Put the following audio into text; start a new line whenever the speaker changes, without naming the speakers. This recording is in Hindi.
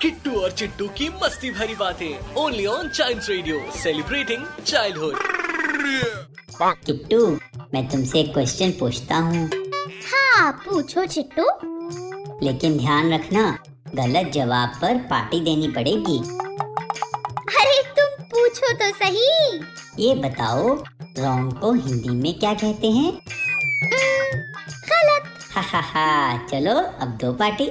Kittu और चिट्टू की मस्ती भरी बातें। Only on child radio celebrating childhood
Kittu मैं तुमसे एक क्वेश्चन पूछता हूँ।
हाँ पूछो चिट्टू।
लेकिन ध्यान रखना गलत जवाब पर पार्टी देनी पड़ेगी।
अरे तुम पूछो तो सही।
ये बताओ रॉन्ग को हिंदी में क्या कहते हैं?
गलत।
हा हा हा चलो अब दो पार्टी।